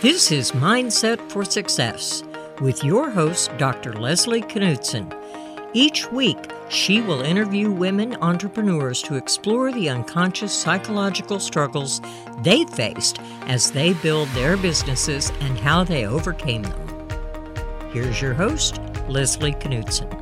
This is Mindset for Success with your host, Dr. Leslie Knudsen. Each week, she will interview women entrepreneurs to explore the unconscious psychological struggles they faced as they build their businesses and how they overcame them. Here's your host, Leslie Knudsen.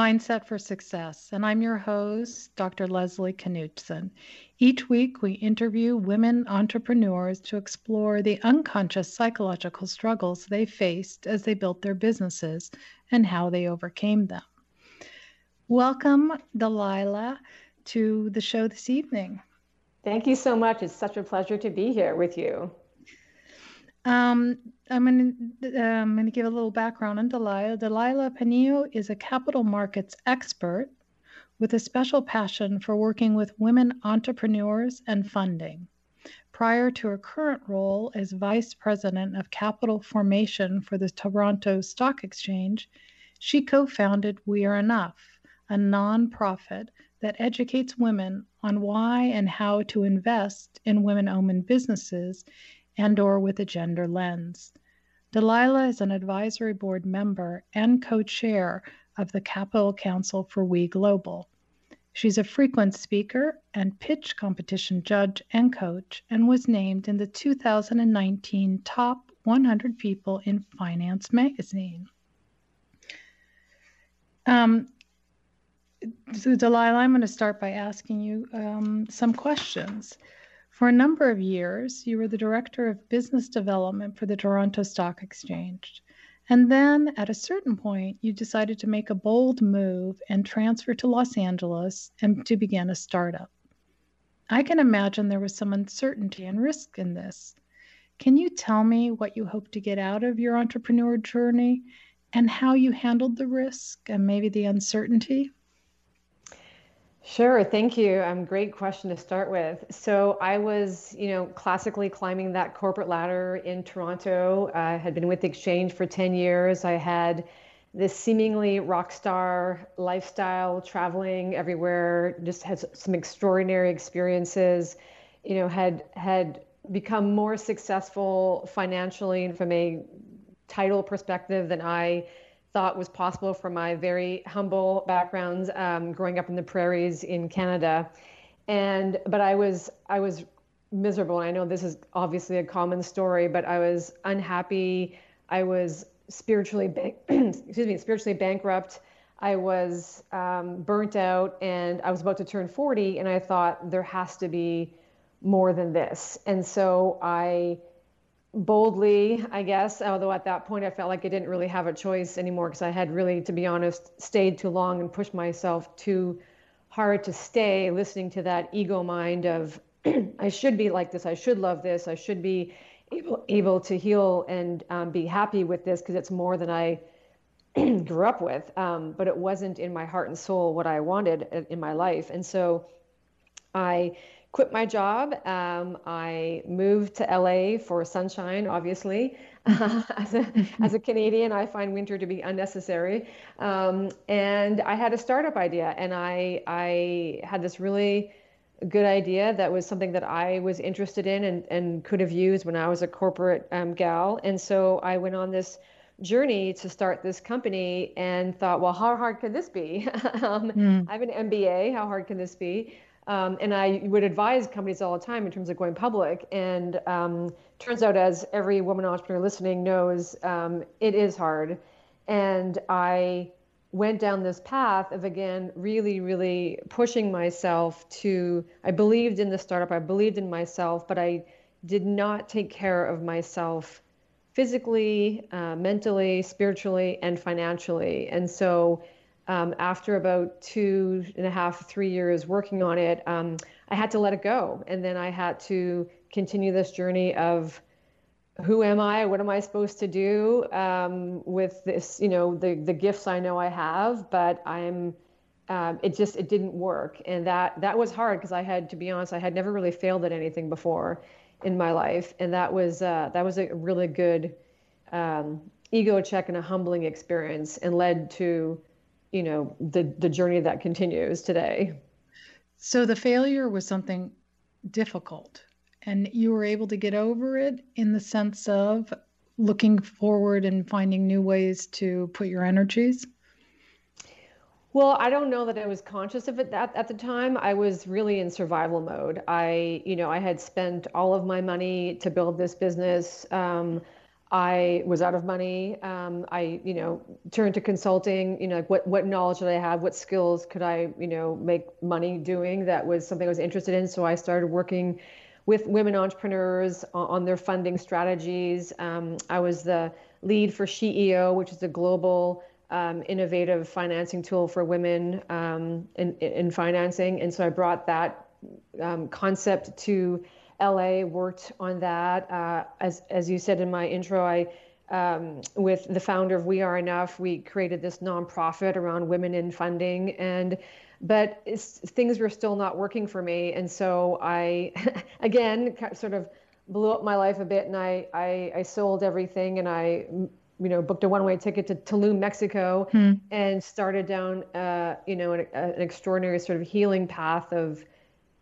Mindset for Success, and I'm your host, Dr. Leslie Knudsen. Each week, we interview women entrepreneurs to explore the unconscious psychological struggles they faced as they built their businesses and how they overcame them. Welcome, Delilah, to the show this evening. Thank you so much. It's such a pleasure to be here with you. Um, I'm going to to give a little background on Delilah. Delilah Panio is a capital markets expert with a special passion for working with women entrepreneurs and funding. Prior to her current role as vice president of capital formation for the Toronto Stock Exchange, she co-founded We Are Enough, a nonprofit that educates women on why and how to invest in women-owned businesses and or with a gender lens. Delilah is an advisory board member and co-chair of the Capital Council for We Global. She's a frequent speaker and pitch competition judge and coach and was named in the 2019 top 100 people in Finance magazine. Um, so Delilah, I'm going to start by asking you um, some questions. For a number of years, you were the director of business development for the Toronto Stock Exchange. And then at a certain point, you decided to make a bold move and transfer to Los Angeles and to begin a startup. I can imagine there was some uncertainty and risk in this. Can you tell me what you hope to get out of your entrepreneur journey and how you handled the risk and maybe the uncertainty? Sure, thank you. Um, great question to start with. So I was, you know, classically climbing that corporate ladder in Toronto. I had been with the Exchange for 10 years. I had this seemingly rock star lifestyle, traveling everywhere, just had some extraordinary experiences, you know, had had become more successful financially from a title perspective than I thought was possible from my very humble backgrounds um, growing up in the prairies in Canada. And but I was I was miserable. And I know this is obviously a common story, but I was unhappy. I was spiritually excuse me spiritually bankrupt. I was um, burnt out, and I was about to turn 40, and I thought there has to be more than this. And so I boldly, I guess, although at that point I felt like I didn't really have a choice anymore because I had really, to be honest, stayed too long and pushed myself too hard to stay listening to that ego mind of I should be like this, I should love this, I should be able, able to heal and um, be happy with this because it's more than I grew up with. Um, but it wasn't in my heart and soul what I wanted in my life. And so I quit my job. Um, I moved to LA for sunshine, obviously. as, a, as a Canadian, I find winter to be unnecessary. Um, and I had a startup idea, and I, I had this really good idea that was something that I was interested in and, and could have used when I was a corporate um, gal. And so I went on this journey to start this company and thought, well, how hard could this be? um, mm. I have an MBA. How hard can this be? Um, and I would advise companies all the time in terms of going public. And um, turns out, as every woman entrepreneur listening knows, um, it is hard. And I went down this path of again really really pushing myself to i believed in the startup i believed in myself but i did not take care of myself physically uh, mentally spiritually and financially and so um, after about two and a half, three years working on it, um, I had to let it go. And then I had to continue this journey of who am I? What am I supposed to do um, with this, you know, the, the gifts I know I have, but I'm, um, it just, it didn't work. And that, that was hard because I had, to be honest, I had never really failed at anything before in my life. And that was, uh, that was a really good um, ego check and a humbling experience and led to you know the the journey that continues today. So the failure was something difficult, and you were able to get over it in the sense of looking forward and finding new ways to put your energies. Well, I don't know that I was conscious of it that at the time. I was really in survival mode. I, you know, I had spent all of my money to build this business. Um, I was out of money. Um, I, you know, turned to consulting. You know, like what what knowledge did I have? What skills could I, you know, make money doing? That was something I was interested in. So I started working with women entrepreneurs on, on their funding strategies. Um, I was the lead for SheEO, which is a global um, innovative financing tool for women um, in, in financing. And so I brought that um, concept to LA, worked on that. Uh, as, as you said in my intro, I um, with the founder of We Are Enough, we created this nonprofit around women in funding, and but things were still not working for me, and so I, again, sort of blew up my life a bit, and I I, I sold everything, and I you know, booked a one-way ticket to Tulum, Mexico, hmm. and started down, uh, you know, an, an, extraordinary sort of healing path of,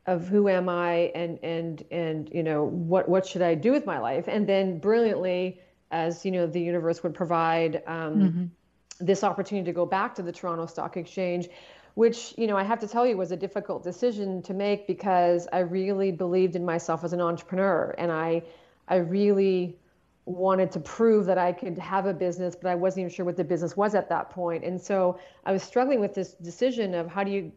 of who am I, and and and you know, what what should I do with my life? And then brilliantly, as you know, the universe would provide um, mm-hmm. this opportunity to go back to the Toronto Stock Exchange, which you know, I have to tell you was a difficult decision to make because I really believed in myself as an entrepreneur, and I, I really wanted to prove that I could have a business, but I wasn't even sure what the business was at that. And so I was struggling with this decision of how do you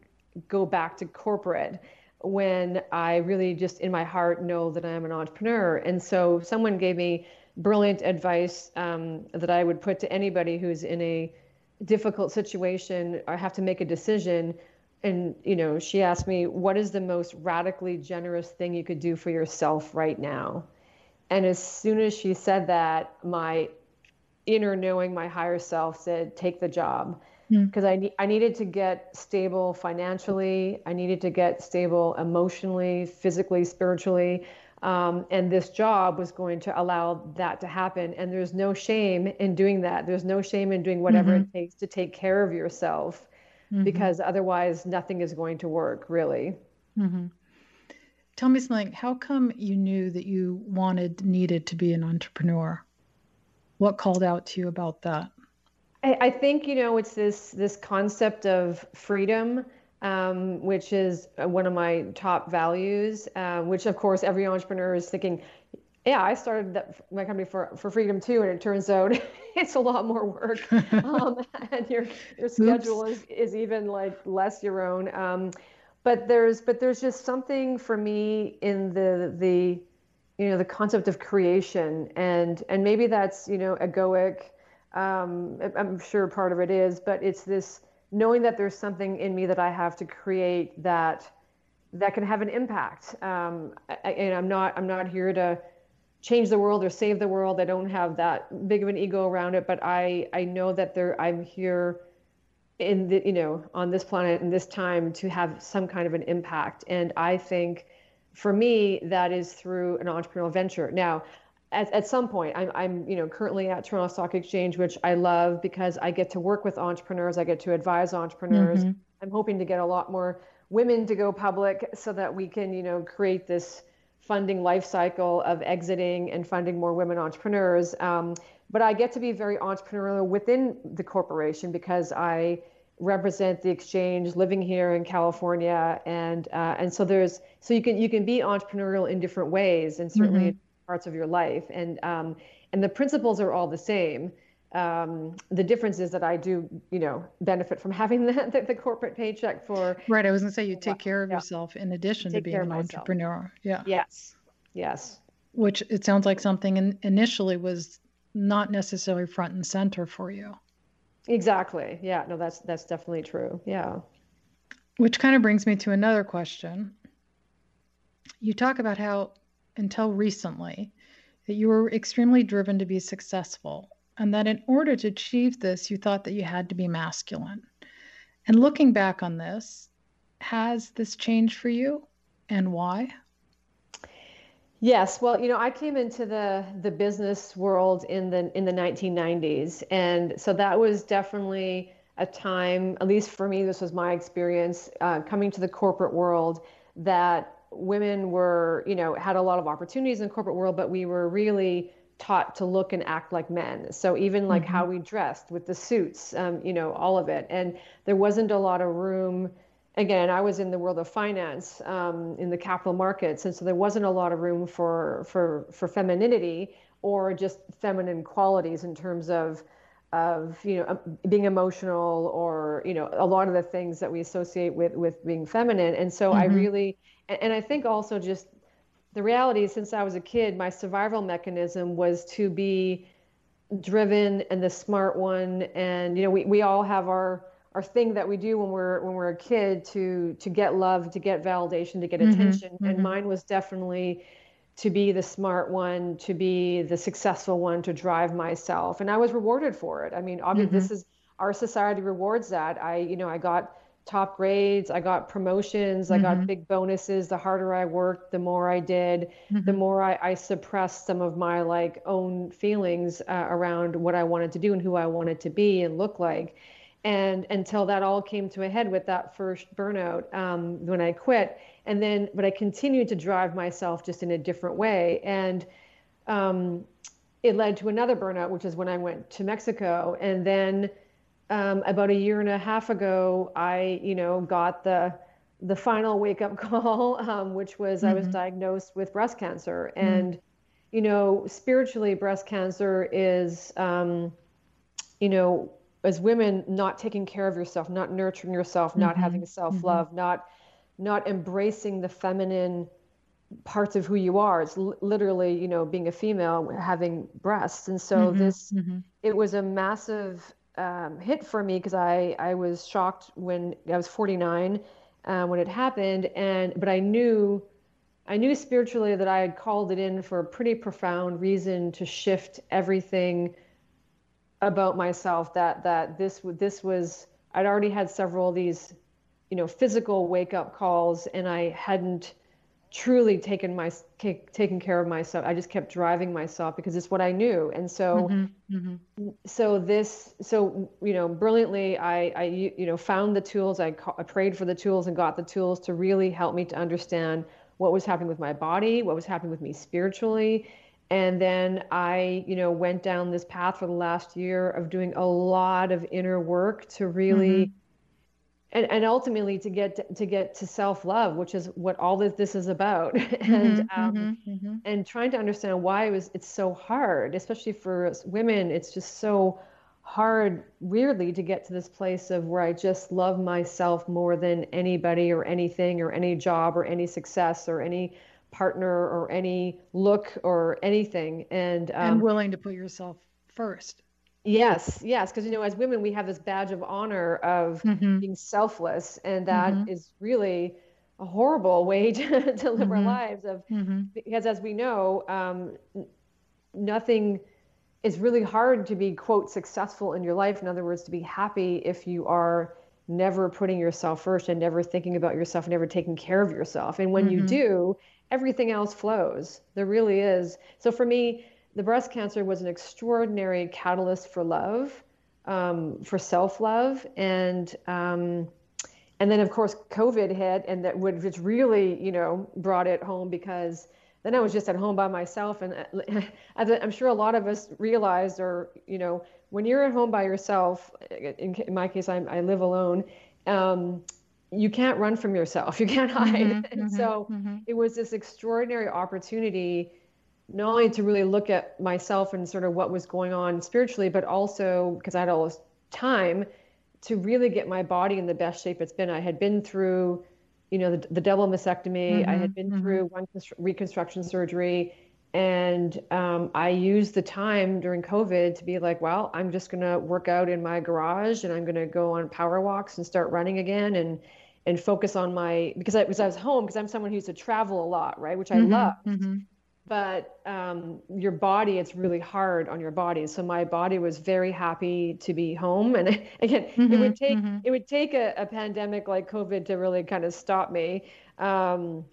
go back to corporate when I really just in my heart know that I'm an entrepreneur. And so someone gave me brilliant advice um, that I would put to anybody who's in a difficult situation or have to make a decision. And you know, she asked me, "What is the most radically generous thing you could do for yourself right now?" And as soon as she said that, my inner knowing, my higher self said, take the job. Because mm. I, I needed to get stable financially, I needed to get stable emotionally, physically, spiritually. Um, and this job was going to allow that to happen. And there's no shame in doing that. There's no shame in doing whatever mm-hmm. it takes to take care of yourself, mm-hmm. because otherwise, nothing is going to work, really. Mm-hmm. Tell me something. How come you knew that you wanted, needed to be an entrepreneur? What called out to you about that? I, I think you know it's this this concept of freedom, um, which is uh, one of my top values. Uh, which of course every entrepreneur is thinking, yeah, I started that, my company for, for freedom too, and it turns out it's a lot more work, um, and your your schedule is, is even like less your own. Um, but there's but there's just something for me in the the you know the concept of creation and and maybe that's you know egoic um, i'm sure part of it is but it's this knowing that there's something in me that i have to create that that can have an impact. Um, I, and i'm not i'm not here to change the world or save the world. I don't have that big of an ego around it but i i know that there i'm here in the you know on this planet in this time to have some kind of an impact. And i think for me that is through an entrepreneurial venture. Now at, at some point I'm, I'm you know currently at toronto stock exchange which i love because i get to work with entrepreneurs i get to advise entrepreneurs mm-hmm. i'm hoping to get a lot more women to go public so that we can you know create this funding life cycle of exiting and funding more women entrepreneurs um, but I get to be very entrepreneurial within the corporation because I represent the exchange living here in California and uh, and so there's so you can you can be entrepreneurial in different ways and certainly mm-hmm. Parts of your life and um, and the principles are all the same um, the difference is that I do you know benefit from having the, the, the corporate paycheck for right I was gonna say you take care of yeah. yourself in addition to being an entrepreneur yeah yes yes which it sounds like something in, initially was not necessarily front and center for you. Exactly. Yeah. No, that's that's definitely true. Yeah. Which kind of brings me to another question. You talk about how until recently that you were extremely driven to be successful and that in order to achieve this you thought that you had to be masculine. And looking back on this, has this changed for you and why? Yes, well, you know, I came into the the business world in the in the 1990s, and so that was definitely a time, at least for me, this was my experience uh, coming to the corporate world, that women were, you know, had a lot of opportunities in the corporate world, but we were really taught to look and act like men. So even like mm-hmm. how we dressed with the suits, um, you know, all of it. And there wasn't a lot of room. Again, I was in the world of finance, um, in the capital markets, and so there wasn't a lot of room for for for femininity or just feminine qualities in terms of of you know being emotional or you know a lot of the things that we associate with with being feminine and so mm-hmm. i really and, and i think also just the reality is since i was a kid my survival mechanism was to be driven and the smart one and you know we, we all have our our thing that we do when we're when we're a kid to to get love to get validation to get mm-hmm. attention mm-hmm. and mine was definitely to be the smart one, to be the successful one, to drive myself. And I was rewarded for it. I mean, obviously, mm-hmm. this is our society rewards that. I, you know, I got top grades, I got promotions, mm-hmm. I got mm-hmm. big bonuses. The harder I worked, the more I did, mm-hmm. the more I, I, suppressed some of my like own feelings uh, around what I wanted to do and who I wanted to be and look like. And until that all came to a head with that first burnout um, when I quit and then but i continued to drive myself just in a different way and um, it led to another burnout which is when i went to mexico and then um, about a year and a half ago i you know got the the final wake up call um, which was mm-hmm. i was mm-hmm. diagnosed with breast cancer mm-hmm. and you know spiritually breast cancer is um, you know as women not taking care of yourself not nurturing yourself mm-hmm. not having self love mm-hmm. not not embracing the feminine parts of who you are it's l- literally you know being a female having breasts and so mm-hmm, this mm-hmm. it was a massive um, hit for me because i i was shocked when i was 49 um, when it happened. And but i knew i knew spiritually that i had called it in for a pretty profound reason to shift everything about myself that that this this was i'd already had several of these you know physical wake up calls and i hadn't truly taken my taken care of myself. I just kept driving myself because it's what i knew. And so mm-hmm, mm-hmm. so this so you know brilliantly i i you know found the tools. I, I prayed for the tools and got the tools to really help me to understand what was happening with my body what was happening with me spiritually. And then i you know went down this path for the last year of doing a lot of inner work to really mm-hmm and, and ultimately to get to, to get to self-love which is what all this, this is about. And mm-hmm, um, mm-hmm, mm-hmm. and trying to understand why it was it's so hard especially for women it's just so hard weirdly to get to this place of where i just love myself more than anybody or anything or any job or any success or any partner or any look or anything. And um, and willing to put yourself first Yes, yes, because you know, as women, we have this badge of honor of mm-hmm. being selfless, and that mm-hmm. is really a horrible way to, to live mm-hmm. our lives. Of mm-hmm. because, as we know, um, nothing is really hard to be quote successful in your life. In other words, to be happy if you are never putting yourself first and never thinking about yourself, never taking care of yourself. And when you mm-hmm. do, everything else flows. There really is. So for me the breast cancer was an extraordinary catalyst for love, um, for self love, and um, and then of course COVID hit, and that would which really you know brought it home because then I was just at home by myself, and uh, I'm sure a lot of us realized, or you know, when you're at home by yourself, in, in my case, I'm, I live alone. Um, you can't run from yourself. You can't hide. Mm-hmm, and mm-hmm, so mm-hmm. it was this extraordinary opportunity not only to really look at myself and sort of what was going on spiritually, but also because I had all this time to really get my body in the best shape it's been. I had been through, you know, the, the double mastectomy. Mm-hmm, I had been mm-hmm. through one reconstruction surgery. And um, I used the time during COVID to be like, well, I'm just going to work out in my garage and I'm going to go on power walks and start running again and and focus on my because I, because I was home because I'm someone who used to travel a lot, right? Which I mm-hmm, love. Mm-hmm but um, your body it's really hard on your body so my body was very happy to be home and again mm-hmm, it would take mm-hmm. it would take a, a, pandemic like covid to really kind of stop me um,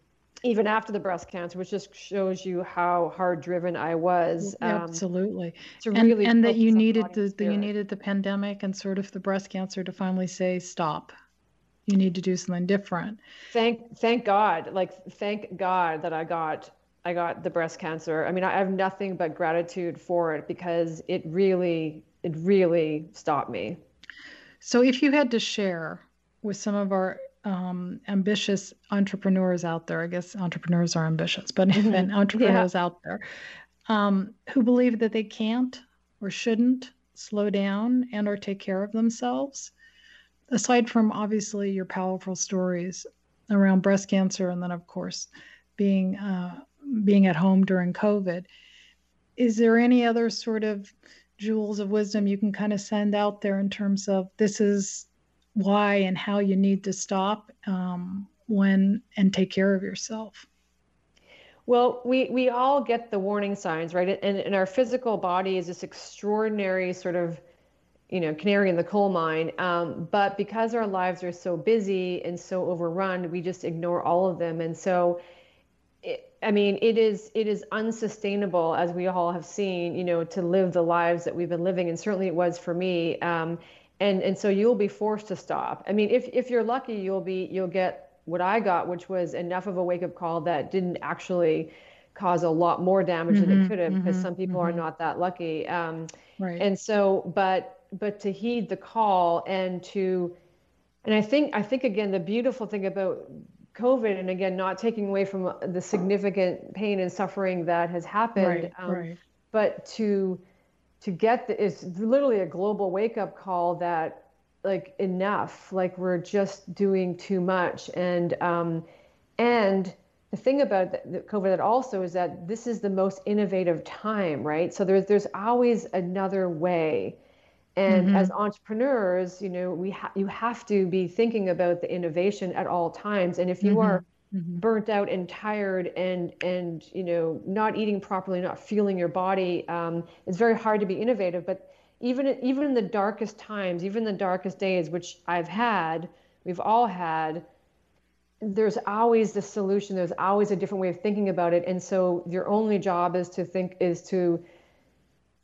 even after the breast cancer, which just shows you how hard driven I was. Um, Absolutely. and, really and that you needed the, the, you needed the pandemic and sort of the breast cancer to finally say stop. You need to do something different. Thank thank God. Like thank God that I got I got the breast cancer. I mean, I have nothing but gratitude for it because it really it really stopped me. So if you had to share with some of our um, ambitious entrepreneurs out there. I guess entrepreneurs are ambitious, but mm-hmm. entrepreneurs yeah. out there um, who believe that they can't or shouldn't slow down and or take care of themselves. Aside from obviously your powerful stories around breast cancer, and then of course being uh, being at home during COVID, is there any other sort of jewels of wisdom you can kind of send out there in terms of this is why and how you need to stop um, when and take care of yourself. Well, we, we all get the warning signs, right? And, and our physical body is this extraordinary sort of, you know, canary in the coal mine. Um, but because our lives are so busy and so overrun, we just ignore all of them. And so, I mean, it is it is unsustainable, as we all have seen, you know, to live the lives that we've been living, and certainly it was for me. Um, and and so you'll be forced to stop i mean if if you're lucky you'll be you'll get what i got which was enough of a wake up call that didn't actually cause a lot more damage mm-hmm, than it mm-hmm, could have mm-hmm, because some people mm-hmm. are not that lucky um, right and so but but to heed the call and to and i think i think again the beautiful thing about covid and again not taking away from the significant pain and suffering that has happened right, um, right. but to to get the, it's literally a global wake up call that like enough like we're just doing too much and um and the thing about the, the covid that also is that this is the most innovative time right so there's there's always another way and mm-hmm. as entrepreneurs you know we ha- you have to be thinking about the innovation at all times and if you mm-hmm. are mm-hmm. burnt out and tired and and you know not eating properly not feeling your body um, it's very hard to be innovative but even even in the darkest times even the darkest days which i've had we've all had there's always the solution there's always a different way of thinking about it and so your only job is to think is to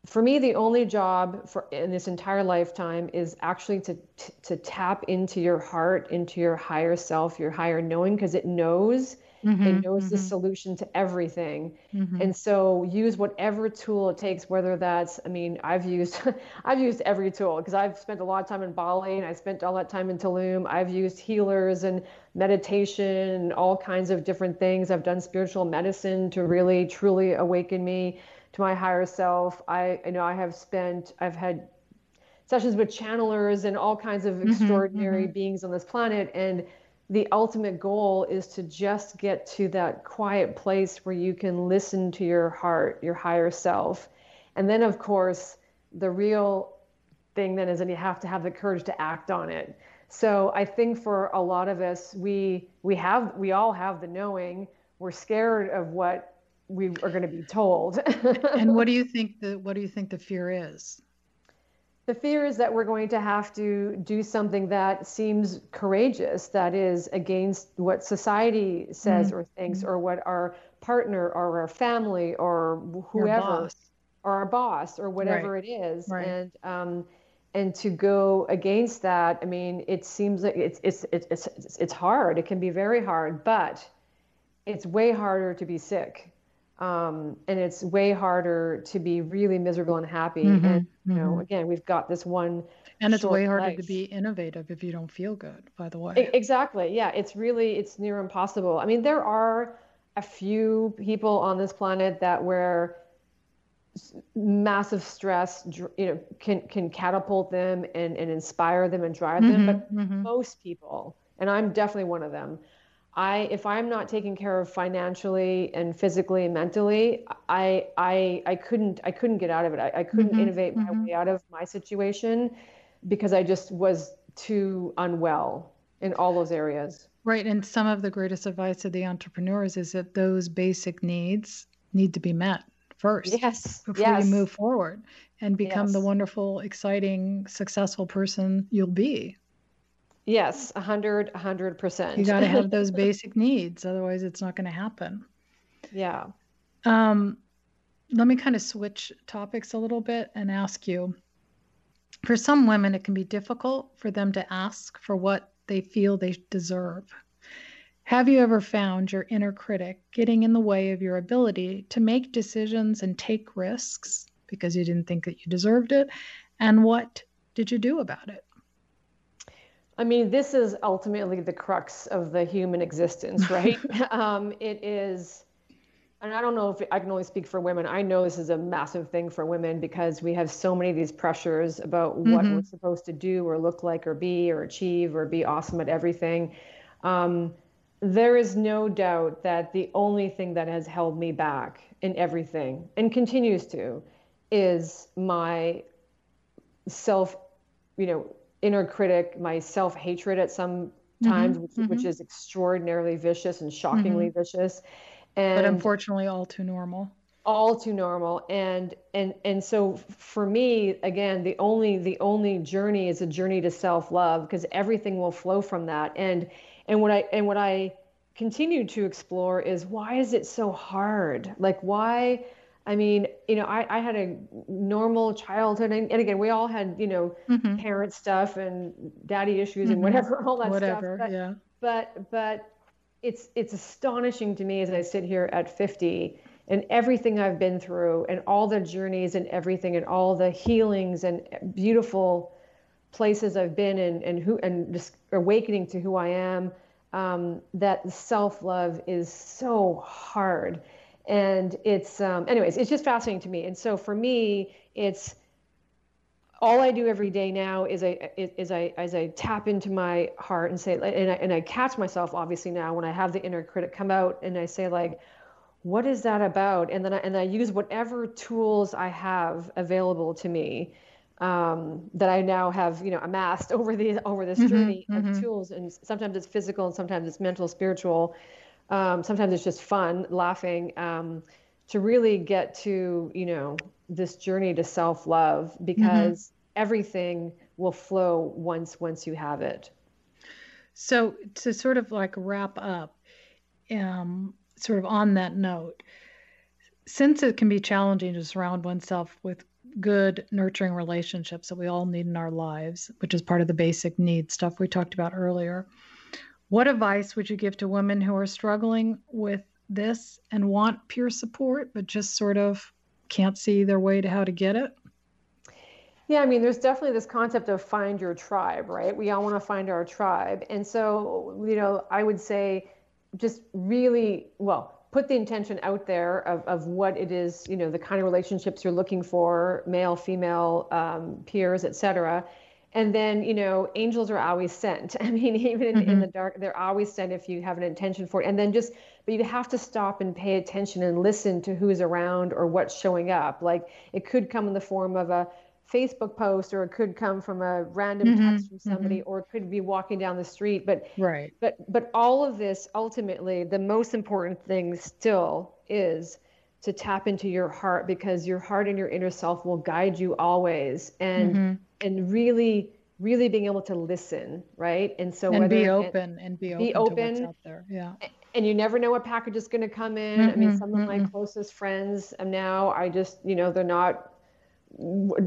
for me the only job for in this entire lifetime is actually to to tap into your heart into your higher self your higher knowing because it knows mm-hmm, it knows mm-hmm. the solution to everything mm-hmm. and so use whatever tool it takes whether that's i mean i've used i've used every tool because i've spent a lot of time in bali and i spent all that time in tulum i've used healers and meditation and all kinds of different things i've done spiritual medicine to really truly awaken me to my higher self. I, I know I have spent, I've had sessions with channelers and all kinds of mm-hmm, extraordinary mm-hmm. beings on this planet. And the ultimate goal is to just get to that quiet place where you can listen to your heart, your higher self. And then, of course, the real thing then is that you have to have the courage to act on it. So I think for a lot of us, we we have we all have the knowing. We're scared of what we are going to be told. and what do you think the what do you think the fear is? The fear is that we're going to have to do something that seems courageous, that is against what society says mm-hmm. or thinks, or what our partner or our family or whoever, or our boss or whatever right. it is, right. and um, and to go against that. I mean, it seems like it's it's it's it's it's hard. It can be very hard, but it's way harder to be sick um, and it's way harder to be really miserable and happy. Mm-hmm, and you know, mm-hmm. again, we've got this one. And it's way harder life. to be innovative if you don't feel good. By the way. Exactly. Yeah, it's really it's near impossible. I mean, there are a few people on this planet that where massive stress you know can can catapult them and, and inspire them and drive them mm-hmm, but mm-hmm. most people and i'm definitely one of them I if I'm not taken care of financially and physically and mentally, I I I couldn't I couldn't get out of it. I, I couldn't mm-hmm, innovate mm-hmm. my way out of my situation because I just was too unwell in all those areas. Right. And some of the greatest advice to the entrepreneurs is that those basic needs need to be met first. Yes. Before yes. you move forward and become yes. the wonderful, exciting, successful person you'll be. Yes, a hundred, a hundred percent. You got to have those basic needs, otherwise it's not going to happen. Yeah. Um, let me kind of switch topics a little bit and ask you. For some women, it can be difficult for them to ask for what they feel they deserve. Have you ever found your inner critic getting in the way of your ability to make decisions and take risks because you didn't think that you deserved it? And what did you do about it? I mean, this is ultimately the crux of the human existence, right? um, it is, and I don't know if I can only speak for women. I know this is a massive thing for women because we have so many of these pressures about what mm-hmm. we're supposed to do or look like or be or achieve or be awesome at everything. Um, there is no doubt that the only thing that has held me back in everything and continues to is my self, you know, inner critic, my self hatred at some times, mm-hmm, which, mm-hmm. which, is extraordinarily vicious and shockingly mm-hmm. vicious. And but unfortunately, all too normal. All too normal, and and and so for me, again, the only the only journey is a journey to self love because everything will flow from that. And and what I and what I continue to explore is why is it so hard? Like why? I mean, you know, I, I had a normal childhood, and, and again, we all had, you know, mm-hmm. parent stuff and daddy issues mm-hmm. and whatever, all that whatever, stuff. But, yeah. But but it's it's astonishing to me as I sit here at 50 and everything I've been through and all the journeys and everything and all the healings and beautiful places I've been in and who and just awakening to who I am um, that self love is so hard. And it's, um, anyways, it's just fascinating to me. And so for me, it's all I do every day now is I is I as I tap into my heart and say and I, and I catch myself obviously now when I have the inner critic come out and I say like what is that about and then I, and I use whatever tools I have available to me um, that I now have, you know, amassed over the over this mm-hmm, journey mm-hmm. of tools. And sometimes it's physical, and sometimes it's mental, spiritual. Um, sometimes it's just fun, laughing. Um, to really get to, you know, this journey to self love, mm-hmm. because mm-hmm. everything will flow once once you have it. So to sort of like wrap up, um, sort of on that note, since it can be challenging to surround oneself with good, nurturing relationships that we all need in our lives, which is part of the basic need stuff we talked about earlier. What advice would you give to women who are struggling with this and want peer support, but just sort of can't see their way to how to get it? Yeah, I mean, there's definitely this concept of find your tribe, right? We all want to find our tribe. And so, you know, I would say just really, well, put the intention out there of, of what it is, you know, the kind of relationships you're looking for, male, female, um, peers, etc. And then, you know, angels are always sent. I mean, even in, mm-hmm. in the dark, they're always sent if you have an intention for it. And then just, but you have to stop and pay attention and listen to who's around or what's showing up. Like it could come in the form of a Facebook post or it could come from a random mm-hmm, text from somebody mm-hmm. or it could be walking down the street but right but but all of this ultimately the most important thing still is to tap into your heart because your heart and your inner self will guide you always and mm-hmm. And really really being able to listen right? And so and whether, be open and, and be open, be open out there yeah. and you never know what package is going to come in. I mean mm-hmm, some of my mm-hmm. closest friends and now i just you know they're not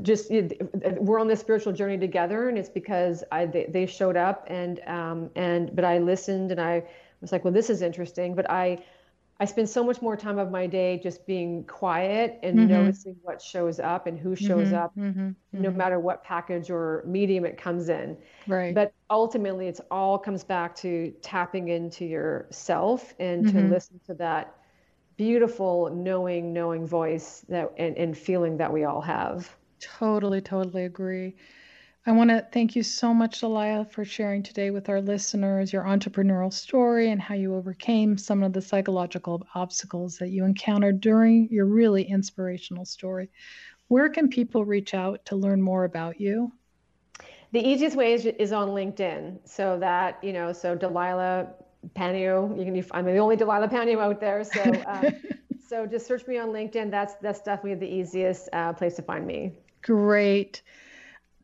just we're on this spiritual journey together and it's because I they, they showed up and um and but I listened and I was like well this is interesting but I I spend so much more time of my day just being quiet and mm-hmm. noticing what shows up and who shows mm-hmm, up mm-hmm, no mm-hmm. matter what package or medium it comes in right but ultimately it's all comes back to tapping into yourself and to mm-hmm. listen to that beautiful knowing knowing voice that and, and feeling that we all have totally totally agree i want to thank you so much Delilah, for sharing today with our listeners your entrepreneurial story and how you overcame some of the psychological obstacles that you encountered during your really inspirational story where can people reach out to learn more about you the easiest way is, is on linkedin so that you know so Delilah Panio. You can. I'm the only Delilah Panio out there, so uh, so just search me on LinkedIn. That's that's definitely the easiest uh, place to find me. Great.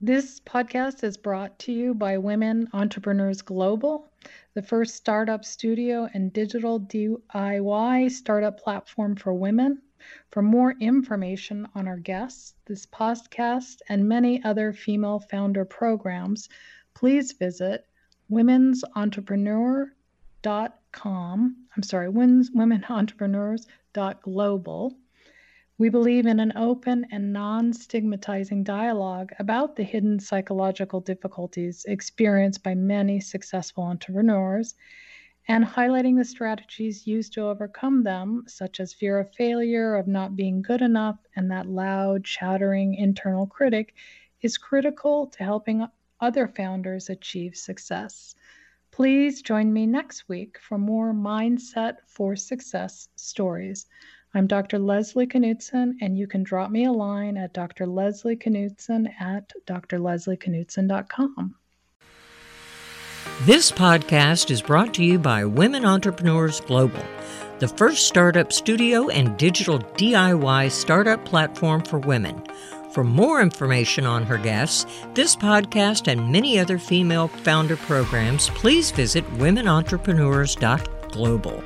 This podcast is brought to you by Women Entrepreneurs Global, the first startup studio and digital DIY startup platform for women. For more information on our guests, this podcast, and many other female founder programs, please visit women'sentrepreneur.com. I'm sorry, womenentrepreneurs.global. We believe in an open and non stigmatizing dialogue about the hidden psychological difficulties experienced by many successful entrepreneurs and highlighting the strategies used to overcome them, such as fear of failure, of not being good enough, and that loud, chattering internal critic, is critical to helping other founders achieve success. Please join me next week for more Mindset for Success stories. I'm Dr. Leslie Knutson, and you can drop me a line at Dr. Leslie Knutson at drleslieKnutson.com. This podcast is brought to you by Women Entrepreneurs Global, the first startup studio and digital DIY startup platform for women. For more information on her guests, this podcast, and many other female founder programs, please visit womenentrepreneurs.global.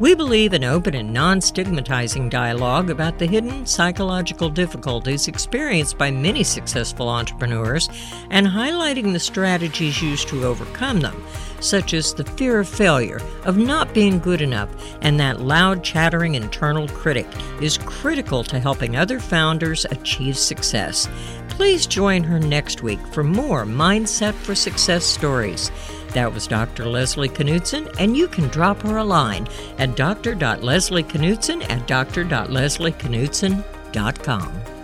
We believe in open and non stigmatizing dialogue about the hidden psychological difficulties experienced by many successful entrepreneurs and highlighting the strategies used to overcome them, such as the fear of failure, of not being good enough, and that loud, chattering internal critic is critical to helping other founders achieve success. Please join her next week for more Mindset for Success stories. That was Dr. Leslie Knutson, and you can drop her a line at dr.leslieknutson at dr.leslieknutson.com.